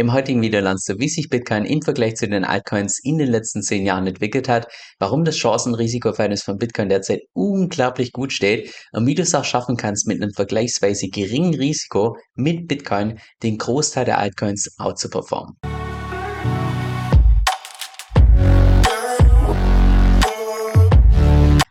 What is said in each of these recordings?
Im heutigen Video lernst du, wie sich Bitcoin im Vergleich zu den Altcoins in den letzten zehn Jahren entwickelt hat, warum das Chancen-Risiko-Verhältnis von Bitcoin derzeit unglaublich gut steht und wie du es auch schaffen kannst, mit einem vergleichsweise geringen Risiko mit Bitcoin den Großteil der Altcoins out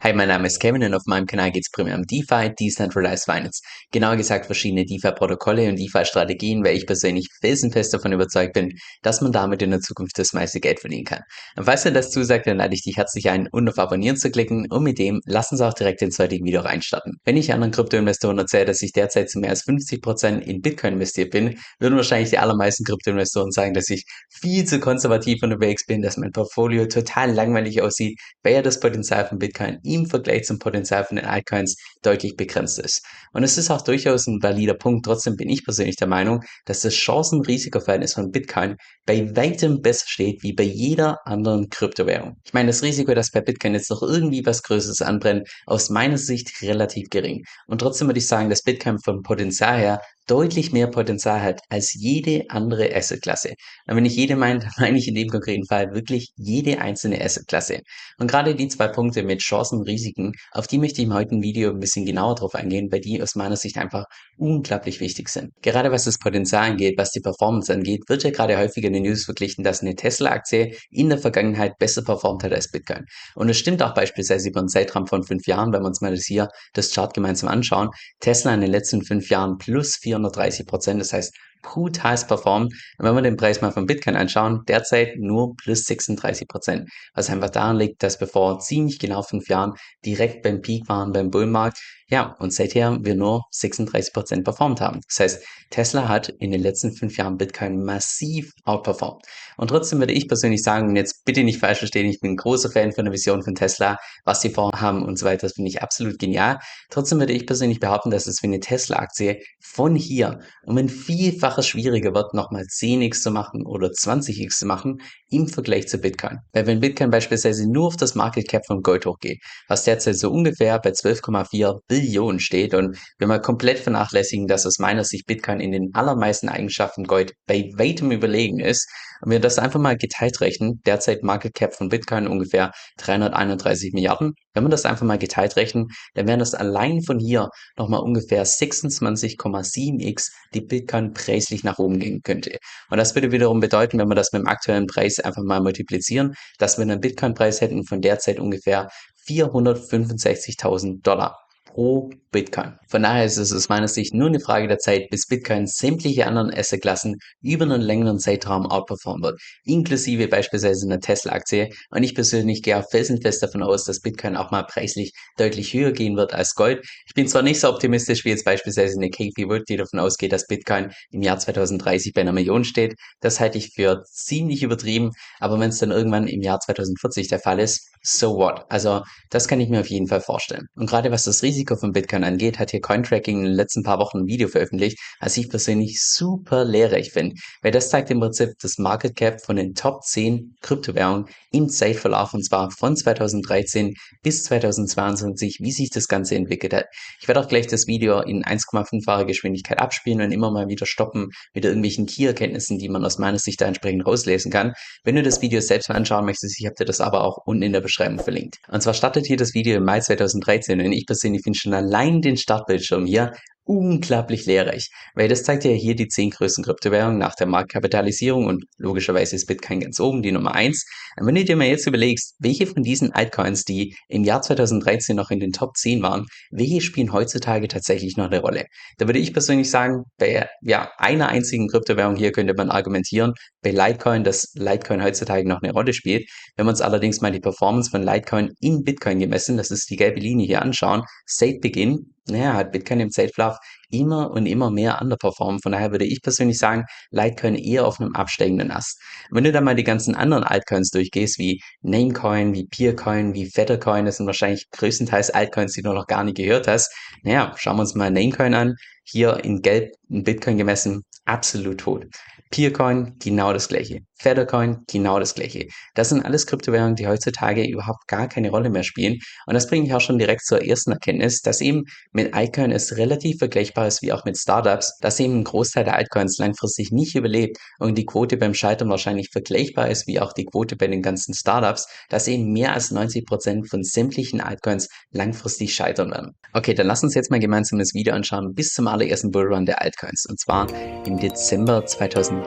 Hi, mein Name ist Kevin und auf meinem Kanal geht es primär um DeFi, Decentralized Finance. Genauer gesagt verschiedene DeFi-Protokolle und DeFi-Strategien, weil ich persönlich felsenfest davon überzeugt bin, dass man damit in der Zukunft das meiste Geld verdienen kann. Und falls dir das zusagt, dann lade ich dich herzlich ein, um auf Abonnieren zu klicken und mit dem lass uns auch direkt ins heutige Video reinstarten. Wenn ich anderen Kryptoinvestoren erzähle, dass ich derzeit zu mehr als 50% in Bitcoin investiert bin, würden wahrscheinlich die allermeisten Kryptoinvestoren sagen, dass ich viel zu konservativ unterwegs bin, dass mein Portfolio total langweilig aussieht, weil ja das Potenzial von Bitcoin im Vergleich zum Potenzial von den Altcoins deutlich begrenzt ist. Und es ist auch durchaus ein valider Punkt. Trotzdem bin ich persönlich der Meinung, dass das Chancen-Risiko-Verhältnis von Bitcoin bei weitem besser steht wie bei jeder anderen Kryptowährung. Ich meine, das Risiko, dass bei Bitcoin jetzt noch irgendwie was Größeres anbrennt, aus meiner Sicht relativ gering. Und trotzdem würde ich sagen, dass Bitcoin vom Potenzial her deutlich mehr Potenzial hat als jede andere Assetklasse. Und wenn ich jede meine, dann meine ich in dem konkreten Fall wirklich jede einzelne Assetklasse. Und gerade die zwei Punkte mit Chancen und Risiken, auf die möchte ich im heutigen Video ein bisschen genauer drauf eingehen, weil die aus meiner Sicht einfach unglaublich wichtig sind. Gerade was das Potenzial angeht, was die Performance angeht, wird ja gerade häufiger in den News verglichen, dass eine Tesla-Aktie in der Vergangenheit besser performt hat als Bitcoin. Und es stimmt auch beispielsweise über einen Zeitraum von fünf Jahren, wenn wir uns mal das hier, das Chart gemeinsam anschauen. Tesla in den letzten fünf Jahren plus 4 430 Prozent. Das heißt, brutal performt. Und wenn wir den Preis mal von Bitcoin anschauen, derzeit nur plus 36 Prozent. Was einfach daran liegt, dass bevor ziemlich genau fünf Jahren direkt beim Peak waren, beim Bullmarkt, ja, und seither wir nur 36 Prozent performt haben. Das heißt, Tesla hat in den letzten fünf Jahren Bitcoin massiv outperformt. Und trotzdem würde ich persönlich sagen, und jetzt bitte nicht falsch verstehen, ich bin ein großer Fan von der Vision von Tesla, was sie vorhaben und so weiter, das finde ich absolut genial. Trotzdem würde ich persönlich behaupten, dass es für eine Tesla-Aktie von hier um ein Vielfaches schwieriger wird, nochmal 10x zu machen oder 20x zu machen im Vergleich zu Bitcoin. Weil wenn Bitcoin beispielsweise nur auf das Market Cap von Gold hochgeht, was derzeit so ungefähr bei 12,4 Billionen steht. Und wenn wir komplett vernachlässigen, dass aus meiner Sicht Bitcoin in den allermeisten Eigenschaften Gold bei weitem überlegen ist, und wir das einfach mal geteilt rechnen, derzeit Market Cap von Bitcoin ungefähr 331 Milliarden, wenn wir das einfach mal geteilt rechnen, dann wären das allein von hier nochmal ungefähr 26,7x, die Bitcoin preislich nach oben gehen könnte. Und das würde wiederum bedeuten, wenn wir das mit dem aktuellen Preis einfach mal multiplizieren, dass wir einen Bitcoin-Preis hätten von derzeit ungefähr 465.000 Dollar pro Bitcoin. Von daher ist es aus meiner Sicht nur eine Frage der Zeit, bis Bitcoin sämtliche anderen Assetklassen über einen längeren Zeitraum outperformen wird, inklusive beispielsweise einer Tesla-Aktie. Und ich persönlich gehe auch felsenfest davon aus, dass Bitcoin auch mal preislich deutlich höher gehen wird als Gold. Ich bin zwar nicht so optimistisch wie jetzt beispielsweise eine Kathy Wood, die davon ausgeht, dass Bitcoin im Jahr 2030 bei einer Million steht. Das halte ich für ziemlich übertrieben, aber wenn es dann irgendwann im Jahr 2040 der Fall ist, so what? Also das kann ich mir auf jeden Fall vorstellen. Und gerade was das Risiko von Bitcoin angeht, hat hier Cointracking in den letzten paar Wochen ein Video veröffentlicht, was ich persönlich super lehrreich finde. Weil das zeigt im Prinzip das Market Cap von den Top 10 Kryptowährungen im Zeitverlauf und zwar von 2013 bis 2022, wie sich das Ganze entwickelt hat. Ich werde auch gleich das Video in 1,5-facher Geschwindigkeit abspielen und immer mal wieder stoppen mit irgendwelchen Key-Erkenntnissen, die man aus meiner Sicht da entsprechend rauslesen kann. Wenn du das Video selbst mal anschauen möchtest, ich habe dir das aber auch unten in der Beschreibung verlinkt. Und zwar startet hier das Video im Mai 2013 und ich persönlich finde schon allein den Startbildschirm hier unglaublich lehrreich, weil das zeigt ja hier die zehn größten Kryptowährungen nach der Marktkapitalisierung und logischerweise ist Bitcoin ganz oben, die Nummer eins. Und wenn du dir mal jetzt überlegst, welche von diesen Altcoins, die im Jahr 2013 noch in den Top 10 waren, welche spielen heutzutage tatsächlich noch eine Rolle? Da würde ich persönlich sagen, bei ja, einer einzigen Kryptowährung hier könnte man argumentieren, bei Litecoin, dass Litecoin heutzutage noch eine Rolle spielt. Wenn wir uns allerdings mal die Performance von Litecoin in Bitcoin gemessen, das ist die gelbe Linie hier anschauen, seit Beginn naja, hat Bitcoin im Zeitverlauf immer und immer mehr underperformt. Von daher würde ich persönlich sagen, Litecoin eher auf einem absteigenden Ast. Wenn du dann mal die ganzen anderen Altcoins durchgehst, wie Namecoin, wie Peercoin, wie Fettercoin, das sind wahrscheinlich größtenteils Altcoins, die du noch gar nicht gehört hast. Naja, schauen wir uns mal Namecoin an. Hier in Gelb in Bitcoin gemessen, absolut tot. Peercoin, genau das gleiche. Feathercoin, genau das gleiche. Das sind alles Kryptowährungen, die heutzutage überhaupt gar keine Rolle mehr spielen. Und das bringt mich auch schon direkt zur ersten Erkenntnis, dass eben mit Altcoin es relativ vergleichbar ist wie auch mit Startups, dass eben ein Großteil der Altcoins langfristig nicht überlebt und die Quote beim Scheitern wahrscheinlich vergleichbar ist wie auch die Quote bei den ganzen Startups, dass eben mehr als 90 Prozent von sämtlichen Altcoins langfristig scheitern werden. Okay, dann lass uns jetzt mal gemeinsam das Video anschauen bis zum allerersten Bullrun der Altcoins und zwar im Dezember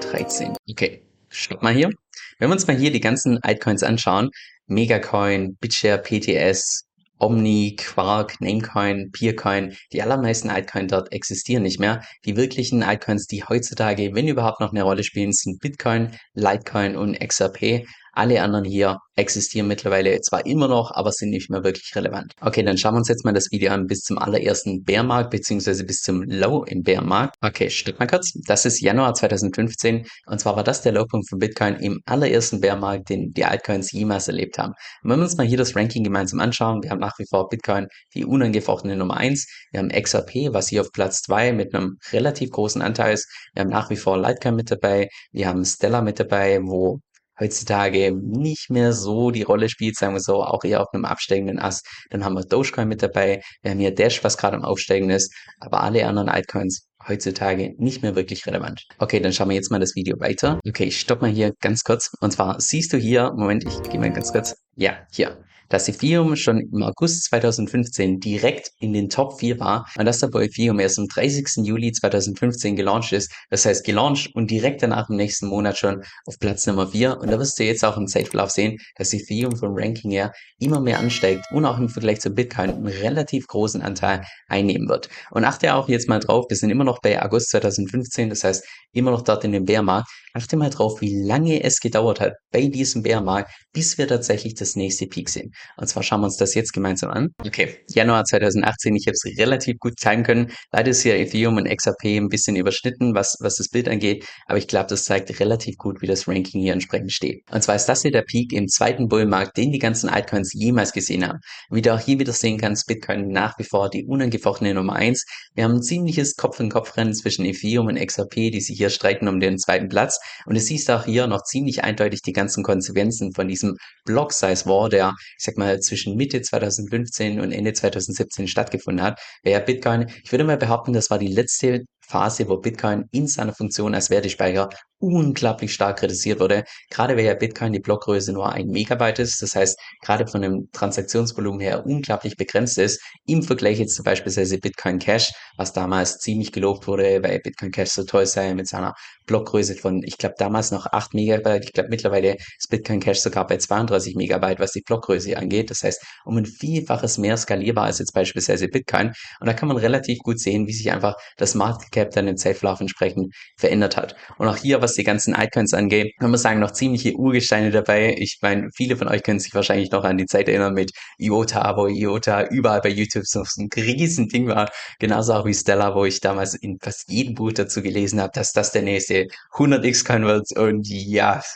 2013. Okay, stopp mal hier. Wenn wir uns mal hier die ganzen Altcoins anschauen, Megacoin, BitShare, PTS, Omni, Quark, Namecoin, Peercoin, die allermeisten Altcoins dort existieren nicht mehr. Die wirklichen Altcoins, die heutzutage, wenn überhaupt noch eine Rolle spielen, sind Bitcoin, Litecoin und XRP. Alle anderen hier existieren mittlerweile zwar immer noch, aber sind nicht mehr wirklich relevant. Okay, dann schauen wir uns jetzt mal das Video an bis zum allerersten Bärmarkt beziehungsweise bis zum Low im Bärmarkt. Okay, stopp mal kurz. Das ist Januar 2015 und zwar war das der Lowpunkt von Bitcoin im allerersten Bärmarkt, den die Altcoins jemals erlebt haben. Und wenn wir uns mal hier das Ranking gemeinsam anschauen, wir haben nach wie vor Bitcoin die unangefochtene Nummer 1, wir haben XRP, was hier auf Platz 2 mit einem relativ großen Anteil ist, wir haben nach wie vor Litecoin mit dabei, wir haben Stellar mit dabei, wo heutzutage nicht mehr so die Rolle spielt, sagen wir so, auch eher auf einem absteigenden Ast. Dann haben wir Dogecoin mit dabei, wir haben hier Dash, was gerade am Aufsteigen ist, aber alle anderen Altcoins heutzutage nicht mehr wirklich relevant. Okay, dann schauen wir jetzt mal das Video weiter. Okay, ich stopp mal hier ganz kurz. Und zwar siehst du hier, Moment, ich gehe mal ganz kurz. Ja, hier dass Ethereum schon im August 2015 direkt in den Top 4 war und dass aber Ethereum erst am 30. Juli 2015 gelauncht ist. Das heißt gelauncht und direkt danach im nächsten Monat schon auf Platz Nummer 4. Und da wirst du jetzt auch im Zeitverlauf sehen, dass Ethereum vom Ranking her immer mehr ansteigt und auch im Vergleich zu Bitcoin einen relativ großen Anteil einnehmen wird. Und achte auch jetzt mal drauf, wir sind immer noch bei August 2015, das heißt immer noch dort in dem Bärmarkt. Achte mal drauf, wie lange es gedauert hat bei diesem Bärmarkt, bis wir tatsächlich das nächste Peak sehen. Und zwar schauen wir uns das jetzt gemeinsam an. Okay, Januar 2018, ich habe es relativ gut zeigen können. Leider ist hier Ethereum und XRP ein bisschen überschnitten, was, was das Bild angeht, aber ich glaube, das zeigt relativ gut, wie das Ranking hier entsprechend steht. Und zwar ist das hier der Peak im zweiten Bullmarkt, den die ganzen Altcoins jemals gesehen haben. Wie du auch hier wieder sehen kannst, Bitcoin nach wie vor die unangefochtene Nummer eins. Wir haben ein ziemliches Kopf-in-Kopf-Rennen zwischen Ethereum und XRP, die sich hier streiten um den zweiten Platz. Und du siehst auch hier noch ziemlich eindeutig die ganzen Konsequenzen von diesem Block-Size-War, der, ich sag mal, zwischen Mitte 2015 und Ende 2017 stattgefunden hat. Wäre Bitcoin, ich würde mal behaupten, das war die letzte Phase, wo Bitcoin in seiner Funktion als Wertespeicher unglaublich stark kritisiert wurde. Gerade weil ja Bitcoin die Blockgröße nur ein Megabyte ist, das heißt gerade von dem Transaktionsvolumen her unglaublich begrenzt ist, im Vergleich jetzt zu beispielsweise Bitcoin Cash, was damals ziemlich gelobt wurde, weil Bitcoin Cash so toll sei mit seiner Blockgröße von, ich glaube damals noch 8 Megabyte, ich glaube mittlerweile ist Bitcoin Cash sogar bei 32 Megabyte, was die Blockgröße angeht. Das heißt, um ein Vielfaches mehr skalierbar als jetzt beispielsweise Bitcoin. Und da kann man relativ gut sehen, wie sich einfach das Market Cap dann im Zeitverlauf entsprechend verändert hat. Und auch hier, was was die ganzen Icons angeht, man sagen, noch ziemliche Urgesteine dabei. Ich meine, viele von euch können sich wahrscheinlich noch an die Zeit erinnern mit IOTA, wo IOTA überall bei YouTube so ein riesen Ding war. Genauso auch wie Stella, wo ich damals in fast jedem Buch dazu gelesen habe, dass das der nächste 100x-Coin wird. Und ja,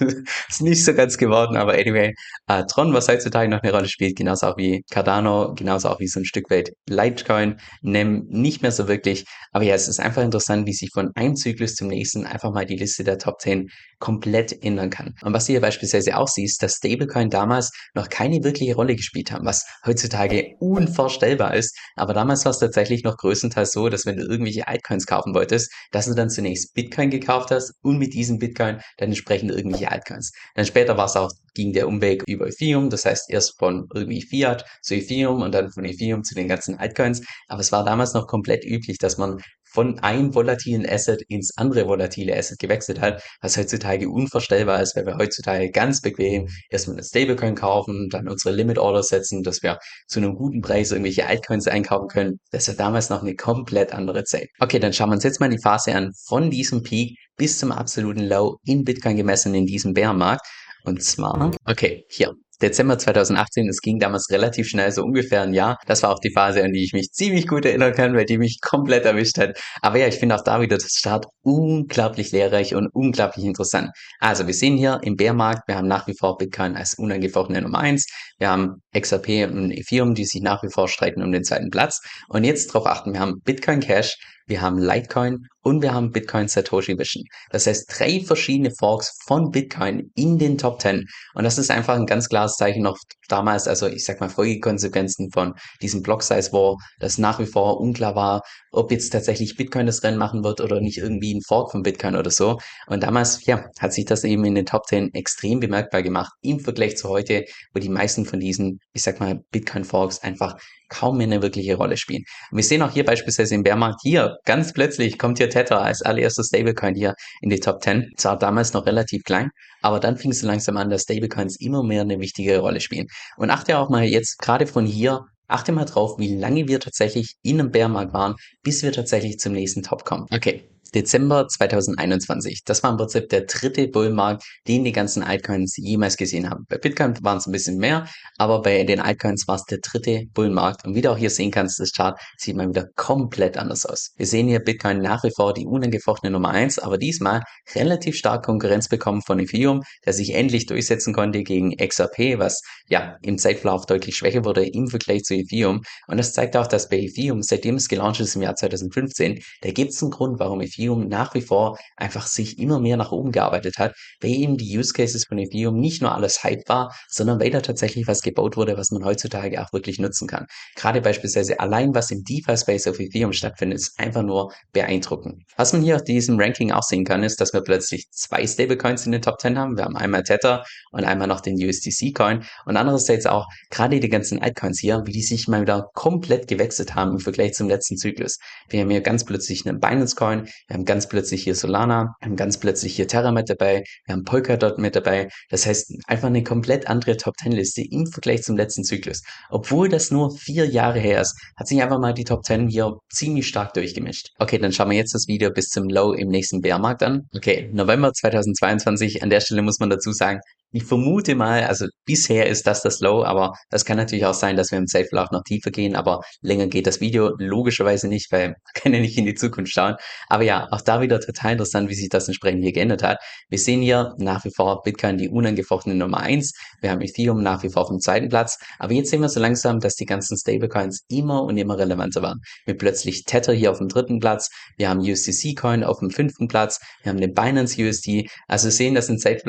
ist nicht so ganz geworden, aber anyway, äh, Tron, was heutzutage noch eine Rolle spielt, genauso auch wie Cardano, genauso auch wie so ein Stück weit Litecoin, NEM nicht mehr so wirklich. Aber ja, es ist einfach interessant, wie sich von einem Zyklus zum nächsten einfach mal die Liste der Top 10 komplett ändern kann. Und was du hier beispielsweise auch siehst, dass Stablecoin damals noch keine wirkliche Rolle gespielt haben, was heutzutage unvorstellbar ist. Aber damals war es tatsächlich noch größtenteils so, dass wenn du irgendwelche Altcoins kaufen wolltest, dass du dann zunächst Bitcoin gekauft hast und mit diesem Bitcoin dann entsprechend irgendwelche Altcoins. Dann später war es auch ging der Umweg über Ethereum, das heißt erst von irgendwie Fiat zu Ethereum und dann von Ethereum zu den ganzen Altcoins. Aber es war damals noch komplett üblich, dass man von einem volatilen Asset ins andere volatile Asset gewechselt hat, was heutzutage unvorstellbar ist, weil wir heutzutage ganz bequem erstmal eine Stablecoin kaufen, dann unsere Limit Order setzen, dass wir zu einem guten Preis irgendwelche Altcoins einkaufen können. Das ja damals noch eine komplett andere Zeit. Okay, dann schauen wir uns jetzt mal die Phase an von diesem Peak bis zum absoluten Low in Bitcoin gemessen in diesem Bärenmarkt. Und zwar, okay, hier. Dezember 2018, es ging damals relativ schnell, so ungefähr ein Jahr. Das war auch die Phase, an die ich mich ziemlich gut erinnern kann, weil die mich komplett erwischt hat. Aber ja, ich finde auch da wieder das Start unglaublich lehrreich und unglaublich interessant. Also wir sehen hier im Bärmarkt, wir haben nach wie vor Bitcoin als unangefochtene Nummer eins. Wir haben XRP und Ethereum, die sich nach wie vor streiten um den zweiten Platz. Und jetzt darauf achten, wir haben Bitcoin Cash, wir haben Litecoin und wir haben Bitcoin Satoshi Vision. Das heißt, drei verschiedene Forks von Bitcoin in den Top 10. Und das ist einfach ein ganz klares Zeichen noch damals, also ich sag mal Folgekonsequenzen von diesem Block Size War, das nach wie vor unklar war, ob jetzt tatsächlich Bitcoin das Rennen machen wird oder nicht irgendwie ein Fork von Bitcoin oder so. Und damals, ja, hat sich das eben in den Top 10 extrem bemerkbar gemacht im Vergleich zu heute, wo die meisten von diesen, ich sag mal, Bitcoin Forks einfach kaum mehr eine wirkliche Rolle spielen. Und wir sehen auch hier beispielsweise im Bärmarkt hier, ganz plötzlich kommt hier Tether als allererster Stablecoin hier in die Top 10. Zwar damals noch relativ klein, aber dann fing es langsam an, dass Stablecoins immer mehr eine wichtige Rolle spielen. Und achte auch mal jetzt gerade von hier Achte mal drauf, wie lange wir tatsächlich in einem Bärmarkt waren, bis wir tatsächlich zum nächsten Top kommen. Okay, Dezember 2021. Das war im Prinzip der dritte Bullmarkt, den die ganzen Altcoins jemals gesehen haben. Bei Bitcoin waren es ein bisschen mehr, aber bei den Altcoins war es der dritte Bullmarkt. Und wie du auch hier sehen kannst, das Chart sieht mal wieder komplett anders aus. Wir sehen hier Bitcoin nach wie vor die unangefochtene Nummer eins, aber diesmal relativ stark Konkurrenz bekommen von Ethereum, der sich endlich durchsetzen konnte gegen XRP, was ja im Zeitverlauf deutlich schwächer wurde im Vergleich zu Ethereum. Und das zeigt auch, dass bei Ethereum, seitdem es gelauncht ist im Jahr 2015, da gibt es einen Grund, warum Ethereum Ethereum nach wie vor einfach sich immer mehr nach oben gearbeitet hat, weil eben die Use Cases von Ethereum nicht nur alles Hype war, sondern weil da tatsächlich was gebaut wurde, was man heutzutage auch wirklich nutzen kann. Gerade beispielsweise allein was im DeFi-Space auf Ethereum stattfindet, ist einfach nur beeindruckend. Was man hier auf diesem Ranking auch sehen kann, ist, dass wir plötzlich zwei Stablecoins in den Top 10 haben. Wir haben einmal Tether und einmal noch den USDC-Coin und andererseits auch gerade die ganzen Altcoins hier, wie die sich mal wieder komplett gewechselt haben im Vergleich zum letzten Zyklus. Wir haben hier ganz plötzlich einen Binance-Coin, wir haben ganz plötzlich hier Solana, wir haben ganz plötzlich hier Terra mit dabei, wir haben Polkadot mit dabei. Das heißt, einfach eine komplett andere Top-10-Liste im Vergleich zum letzten Zyklus. Obwohl das nur vier Jahre her ist, hat sich einfach mal die Top 10 hier ziemlich stark durchgemischt. Okay, dann schauen wir jetzt das Video bis zum Low im nächsten Bärmarkt an. Okay, November 2022. An der Stelle muss man dazu sagen, ich vermute mal, also bisher ist das das Low, aber das kann natürlich auch sein, dass wir im Safe auch noch tiefer gehen, aber länger geht das Video logischerweise nicht, weil man kann ja nicht in die Zukunft schauen. Aber ja, auch da wieder total interessant, wie sich das entsprechend hier geändert hat. Wir sehen hier nach wie vor Bitcoin die unangefochtene Nummer eins. Wir haben Ethereum nach wie vor auf dem zweiten Platz. Aber jetzt sehen wir so langsam, dass die ganzen Stablecoins immer und immer relevanter waren. Mit plötzlich Tether hier auf dem dritten Platz. Wir haben USDC Coin auf dem fünften Platz. Wir haben den Binance USD. Also sehen, dass in Safe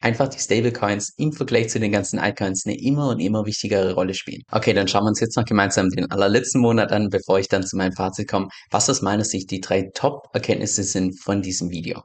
einfach die Stablecoins im Vergleich zu den ganzen Altcoins eine immer und immer wichtigere Rolle spielen. Okay, dann schauen wir uns jetzt noch gemeinsam den allerletzten Monat an, bevor ich dann zu meinem Fazit komme, was aus meiner Sicht die drei Top-Erkenntnisse sind von diesem Video.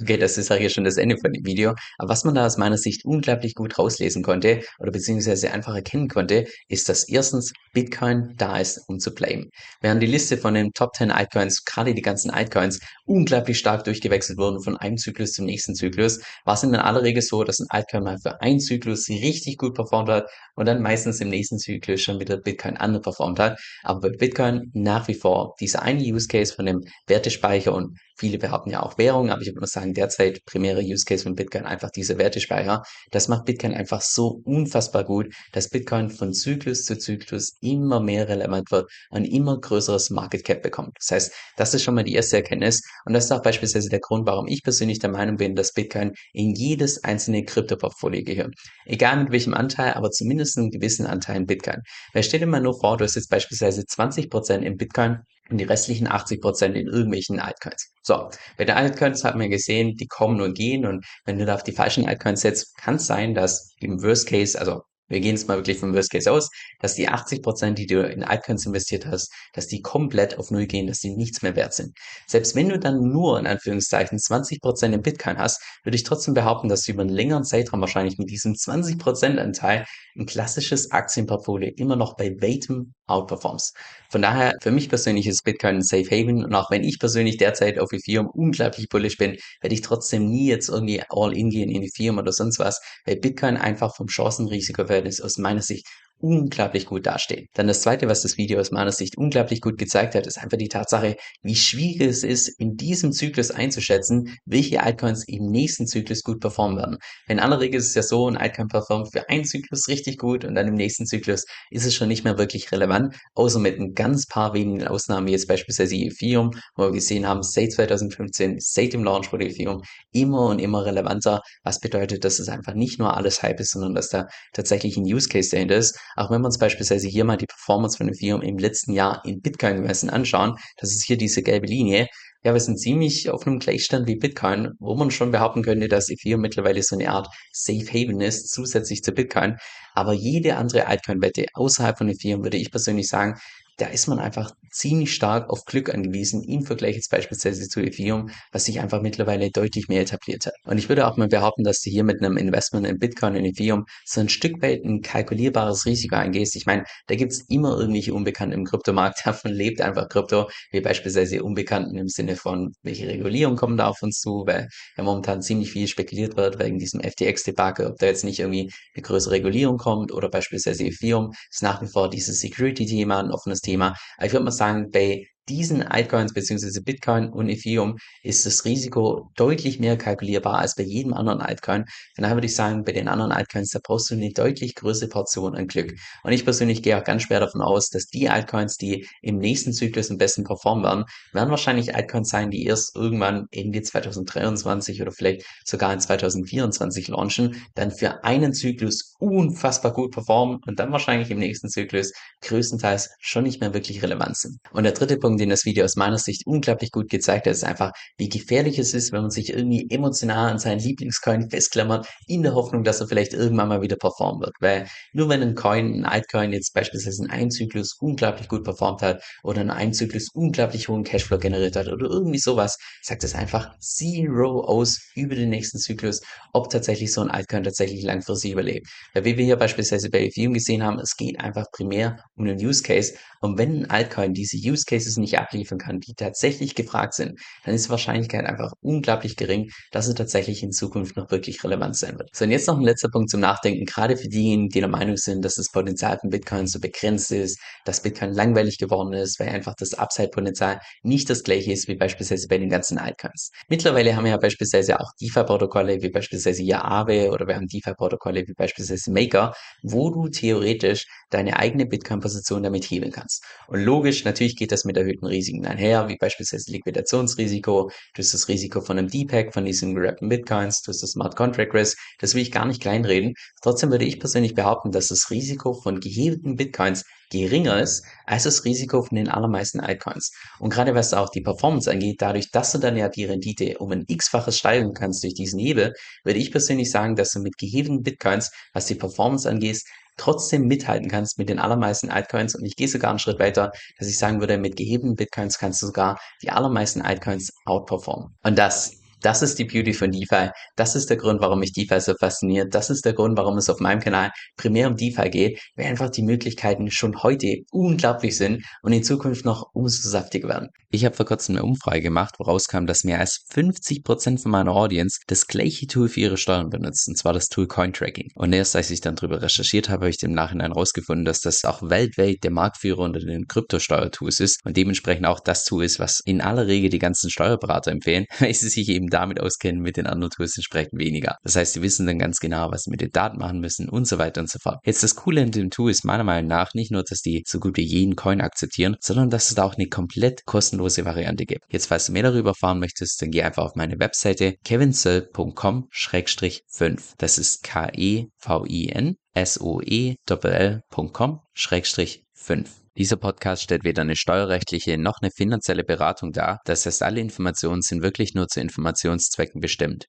Okay, das ist ja hier schon das Ende von dem Video. Aber was man da aus meiner Sicht unglaublich gut rauslesen konnte oder beziehungsweise einfach erkennen konnte, ist, dass erstens Bitcoin da ist, um zu bleiben. Während die Liste von den Top 10 Altcoins, gerade die ganzen Altcoins, unglaublich stark durchgewechselt wurden von einem Zyklus zum nächsten Zyklus, war es in aller Regel so, dass ein Altcoin mal für einen Zyklus richtig gut performt hat und dann meistens im nächsten Zyklus schon wieder Bitcoin underperformt hat. Aber bei Bitcoin nach wie vor dieser eine Use Case von dem Wertespeicher und Viele behaupten ja auch Währung, aber ich würde sagen, derzeit primäre Use Case von Bitcoin einfach diese Wertespeicher. Das macht Bitcoin einfach so unfassbar gut, dass Bitcoin von Zyklus zu Zyklus immer mehr relevant wird und immer größeres Market Cap bekommt. Das heißt, das ist schon mal die erste Erkenntnis und das ist auch beispielsweise der Grund, warum ich persönlich der Meinung bin, dass Bitcoin in jedes einzelne Krypto-Portfolio gehört. Egal mit welchem Anteil, aber zumindest einen gewissen Anteil in Bitcoin. Weil stell dir mal nur vor, du hast jetzt beispielsweise 20% in Bitcoin und die restlichen 80 Prozent in irgendwelchen Altcoins. So, bei den Altcoins hat man gesehen, die kommen und gehen und wenn du da auf die falschen Altcoins setzt, kann es sein, dass im Worst Case, also wir gehen jetzt mal wirklich vom Worst Case aus, dass die 80 Prozent, die du in Altcoins investiert hast, dass die komplett auf Null gehen, dass die nichts mehr wert sind. Selbst wenn du dann nur in Anführungszeichen 20 Prozent in Bitcoin hast, würde ich trotzdem behaupten, dass du über einen längeren Zeitraum wahrscheinlich mit diesem 20 Prozent Anteil ein klassisches Aktienportfolio immer noch bei weitem outperformst. Von daher, für mich persönlich ist Bitcoin ein Safe Haven und auch wenn ich persönlich derzeit auf Ethereum unglaublich bullish bin, werde ich trotzdem nie jetzt irgendwie all in gehen in Ethereum oder sonst was, weil Bitcoin einfach vom Chancenrisikoverhältnis aus meiner Sicht unglaublich gut dastehen. Dann das zweite, was das Video aus meiner Sicht unglaublich gut gezeigt hat, ist einfach die Tatsache, wie schwierig es ist, in diesem Zyklus einzuschätzen, welche Altcoins im nächsten Zyklus gut performen werden. In aller Regel ist es ja so, ein Altcoin performt für einen Zyklus richtig gut und dann im nächsten Zyklus ist es schon nicht mehr wirklich relevant, außer mit ein ganz paar wenigen Ausnahmen, wie jetzt beispielsweise Ethereum, wo wir gesehen haben, seit 2015, seit dem Launch von Ethereum, immer und immer relevanter, was bedeutet, dass es einfach nicht nur alles Hype ist, sondern dass da tatsächlich ein Use Case dahinter ist. Auch wenn wir uns beispielsweise hier mal die Performance von Ethereum im letzten Jahr in Bitcoin gemessen anschauen, das ist hier diese gelbe Linie, ja, wir sind ziemlich auf einem Gleichstand wie Bitcoin, wo man schon behaupten könnte, dass Ethereum mittlerweile so eine Art Safe Haven ist, zusätzlich zu Bitcoin. Aber jede andere Altcoin-Wette außerhalb von Ethereum würde ich persönlich sagen, da ist man einfach ziemlich stark auf Glück angewiesen, im Vergleich jetzt beispielsweise zu Ethereum, was sich einfach mittlerweile deutlich mehr etabliert hat. Und ich würde auch mal behaupten, dass du hier mit einem Investment in Bitcoin und Ethereum so ein Stück weit ein kalkulierbares Risiko eingehst. Ich meine, da gibt's immer irgendwelche Unbekannten im Kryptomarkt, davon lebt einfach Krypto, wie beispielsweise Unbekannten im Sinne von, welche Regulierung kommen da auf uns zu, weil ja momentan ziemlich viel spekuliert wird wegen diesem FTX-Debakel, ob da jetzt nicht irgendwie eine größere Regulierung kommt oder beispielsweise Ethereum ist nach wie vor dieses Security-Thema ein offenes Thema Thema. Aber ich würde mal sagen, bei diesen Altcoins bzw. Bitcoin und Ethereum ist das Risiko deutlich mehr kalkulierbar als bei jedem anderen Altcoin. Von daher würde ich sagen, bei den anderen Altcoins, da brauchst du eine deutlich größere Portion an Glück. Und ich persönlich gehe auch ganz schwer davon aus, dass die Altcoins, die im nächsten Zyklus am besten performen werden, werden wahrscheinlich Altcoins sein, die erst irgendwann Ende 2023 oder vielleicht sogar in 2024 launchen, dann für einen Zyklus unfassbar gut performen und dann wahrscheinlich im nächsten Zyklus größtenteils schon nicht mehr wirklich relevant sind. Und der dritte Punkt, den das Video aus meiner Sicht unglaublich gut gezeigt hat, ist einfach, wie gefährlich es ist, wenn man sich irgendwie emotional an seinen Lieblingscoin festklammert, in der Hoffnung, dass er vielleicht irgendwann mal wieder performen wird. Weil nur wenn ein Coin, ein Altcoin jetzt beispielsweise in einem Zyklus unglaublich gut performt hat oder in einem Zyklus unglaublich hohen Cashflow generiert hat oder irgendwie sowas, sagt es einfach zero aus über den nächsten Zyklus, ob tatsächlich so ein Altcoin tatsächlich langfristig überlebt. Weil wie wir hier beispielsweise bei Ethereum gesehen haben, es geht einfach primär um den Use Case. Und wenn ein Altcoin diese Use Cases nicht abliefern kann, die tatsächlich gefragt sind, dann ist die Wahrscheinlichkeit einfach unglaublich gering, dass es tatsächlich in Zukunft noch wirklich relevant sein wird. So, und jetzt noch ein letzter Punkt zum Nachdenken, gerade für diejenigen, die der Meinung sind, dass das Potenzial von Bitcoin so begrenzt ist, dass Bitcoin langweilig geworden ist, weil einfach das Upside-Potenzial nicht das gleiche ist wie beispielsweise bei den ganzen Altcoins. Mittlerweile haben wir ja beispielsweise auch DeFi-Protokolle wie beispielsweise Aave oder wir haben DeFi-Protokolle wie beispielsweise Maker, wo du theoretisch deine eigene Bitcoin-Position damit hebeln kannst. Und logisch, natürlich geht das mit erhöhten Risiken einher, wie beispielsweise Liquidationsrisiko, du hast das Risiko von einem Deepak, von diesen gerappten Bitcoins, du hast das Smart Contract Risk, das will ich gar nicht kleinreden. Trotzdem würde ich persönlich behaupten, dass das Risiko von gehebelten Bitcoins geringer ist als das Risiko von den allermeisten Altcoins. Und gerade was auch die Performance angeht, dadurch, dass du dann ja die Rendite um ein x-faches steigern kannst durch diesen Hebel, würde ich persönlich sagen, dass du mit gehebelten Bitcoins, was die Performance angeht, trotzdem mithalten kannst mit den allermeisten Altcoins. Und ich gehe sogar einen Schritt weiter, dass ich sagen würde, mit gehebenen Bitcoins kannst du sogar die allermeisten Altcoins outperformen. Und das das ist die Beauty von DeFi. Das ist der Grund, warum mich DeFi so fasziniert. Das ist der Grund, warum es auf meinem Kanal primär um DeFi geht, weil einfach die Möglichkeiten schon heute unglaublich sind und in Zukunft noch umso saftiger werden. Ich habe vor kurzem eine Umfrage gemacht, woraus kam, dass mehr als 50% von meiner Audience das gleiche Tool für ihre Steuern benutzt, und zwar das Tool Cointracking. Und erst als ich dann darüber recherchiert habe, habe ich im Nachhinein herausgefunden, dass das auch weltweit der Marktführer unter den Kryptosteuertools ist und dementsprechend auch das Tool ist, was in aller Regel die ganzen Steuerberater empfehlen, weil sie sich eben damit auskennen, mit den anderen Tools entsprechend weniger. Das heißt, sie wissen dann ganz genau, was sie mit den Daten machen müssen und so weiter und so fort. Jetzt das Coole an dem Tool ist meiner Meinung nach nicht nur, dass die so gut wie jeden Coin akzeptieren, sondern dass es da auch eine komplett kostenlose Variante gibt. Jetzt, falls du mehr darüber erfahren möchtest, dann geh einfach auf meine Webseite kevinsoe.com-5. Das ist K-E-V-I-N soe.com-5. Dieser Podcast stellt weder eine steuerrechtliche noch eine finanzielle Beratung dar. Das heißt, alle Informationen sind wirklich nur zu Informationszwecken bestimmt.